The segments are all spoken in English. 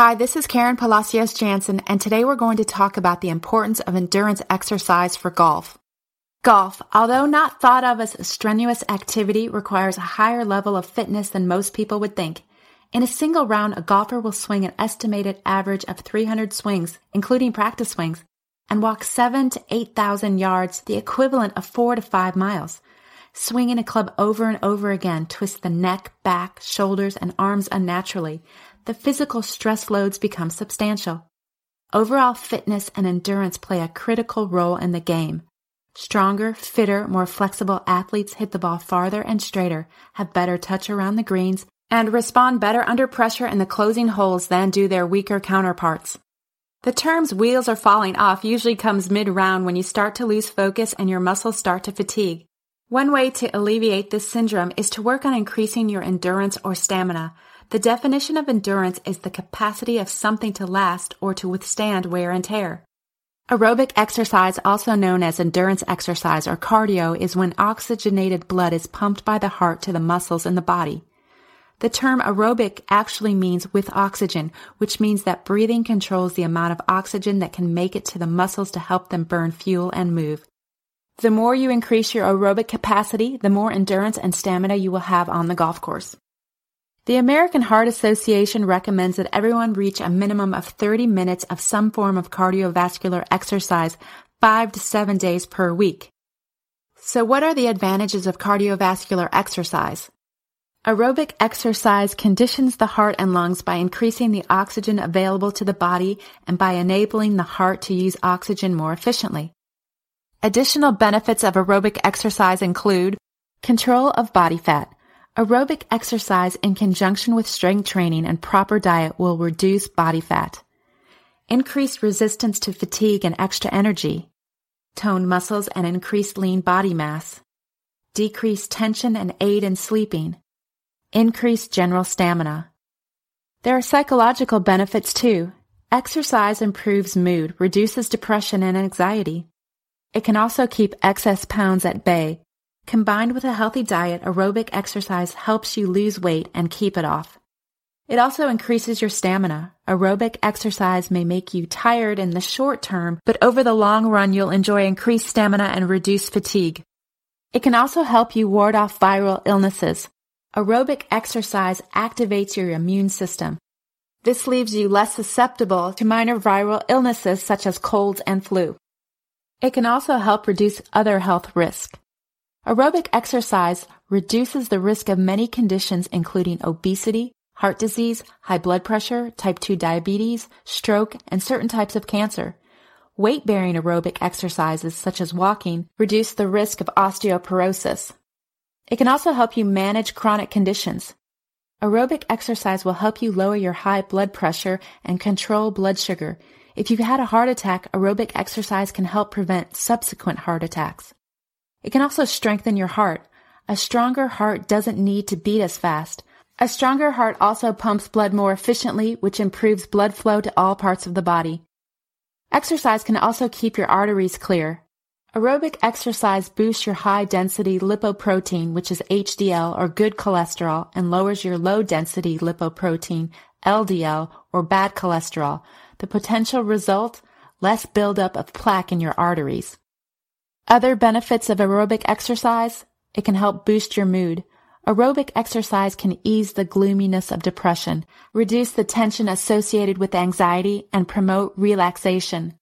Hi, this is Karen Palacios Jansen, and today we're going to talk about the importance of endurance exercise for golf. Golf, although not thought of as a strenuous activity, requires a higher level of fitness than most people would think. In a single round, a golfer will swing an estimated average of 300 swings, including practice swings, and walk 7 to 8,000 yards, the equivalent of 4 to 5 miles. Swinging a club over and over again twists the neck, back, shoulders, and arms unnaturally, the physical stress loads become substantial. Overall fitness and endurance play a critical role in the game. Stronger, fitter, more flexible athletes hit the ball farther and straighter, have better touch around the greens, and respond better under pressure in the closing holes than do their weaker counterparts. The terms wheels are falling off usually comes mid round when you start to lose focus and your muscles start to fatigue. One way to alleviate this syndrome is to work on increasing your endurance or stamina, the definition of endurance is the capacity of something to last or to withstand wear and tear. Aerobic exercise, also known as endurance exercise or cardio, is when oxygenated blood is pumped by the heart to the muscles in the body. The term aerobic actually means with oxygen, which means that breathing controls the amount of oxygen that can make it to the muscles to help them burn fuel and move. The more you increase your aerobic capacity, the more endurance and stamina you will have on the golf course. The American Heart Association recommends that everyone reach a minimum of 30 minutes of some form of cardiovascular exercise five to seven days per week. So what are the advantages of cardiovascular exercise? Aerobic exercise conditions the heart and lungs by increasing the oxygen available to the body and by enabling the heart to use oxygen more efficiently. Additional benefits of aerobic exercise include control of body fat, Aerobic exercise in conjunction with strength training and proper diet will reduce body fat, Increased resistance to fatigue and extra energy, tone muscles and increase lean body mass, decrease tension and aid in sleeping, increase general stamina. There are psychological benefits too. Exercise improves mood, reduces depression and anxiety. It can also keep excess pounds at bay, Combined with a healthy diet, aerobic exercise helps you lose weight and keep it off. It also increases your stamina. Aerobic exercise may make you tired in the short term, but over the long run, you'll enjoy increased stamina and reduced fatigue. It can also help you ward off viral illnesses. Aerobic exercise activates your immune system. This leaves you less susceptible to minor viral illnesses such as colds and flu. It can also help reduce other health risks. Aerobic exercise reduces the risk of many conditions including obesity, heart disease, high blood pressure, type 2 diabetes, stroke, and certain types of cancer. Weight bearing aerobic exercises such as walking reduce the risk of osteoporosis. It can also help you manage chronic conditions. Aerobic exercise will help you lower your high blood pressure and control blood sugar. If you've had a heart attack, aerobic exercise can help prevent subsequent heart attacks. It can also strengthen your heart. A stronger heart doesn't need to beat as fast. A stronger heart also pumps blood more efficiently, which improves blood flow to all parts of the body. Exercise can also keep your arteries clear. Aerobic exercise boosts your high density lipoprotein, which is HDL or good cholesterol, and lowers your low density lipoprotein, LDL or bad cholesterol. The potential result? Less buildup of plaque in your arteries. Other benefits of aerobic exercise, it can help boost your mood. Aerobic exercise can ease the gloominess of depression, reduce the tension associated with anxiety, and promote relaxation.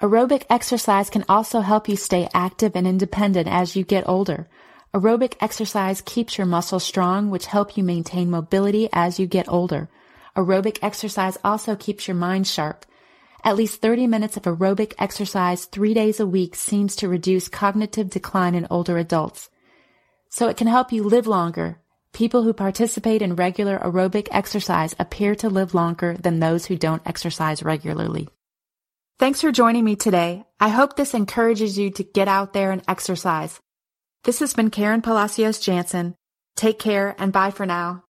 Aerobic exercise can also help you stay active and independent as you get older. Aerobic exercise keeps your muscles strong, which help you maintain mobility as you get older. Aerobic exercise also keeps your mind sharp. At least 30 minutes of aerobic exercise three days a week seems to reduce cognitive decline in older adults. So it can help you live longer. People who participate in regular aerobic exercise appear to live longer than those who don't exercise regularly. Thanks for joining me today. I hope this encourages you to get out there and exercise. This has been Karen Palacios Jansen. Take care and bye for now.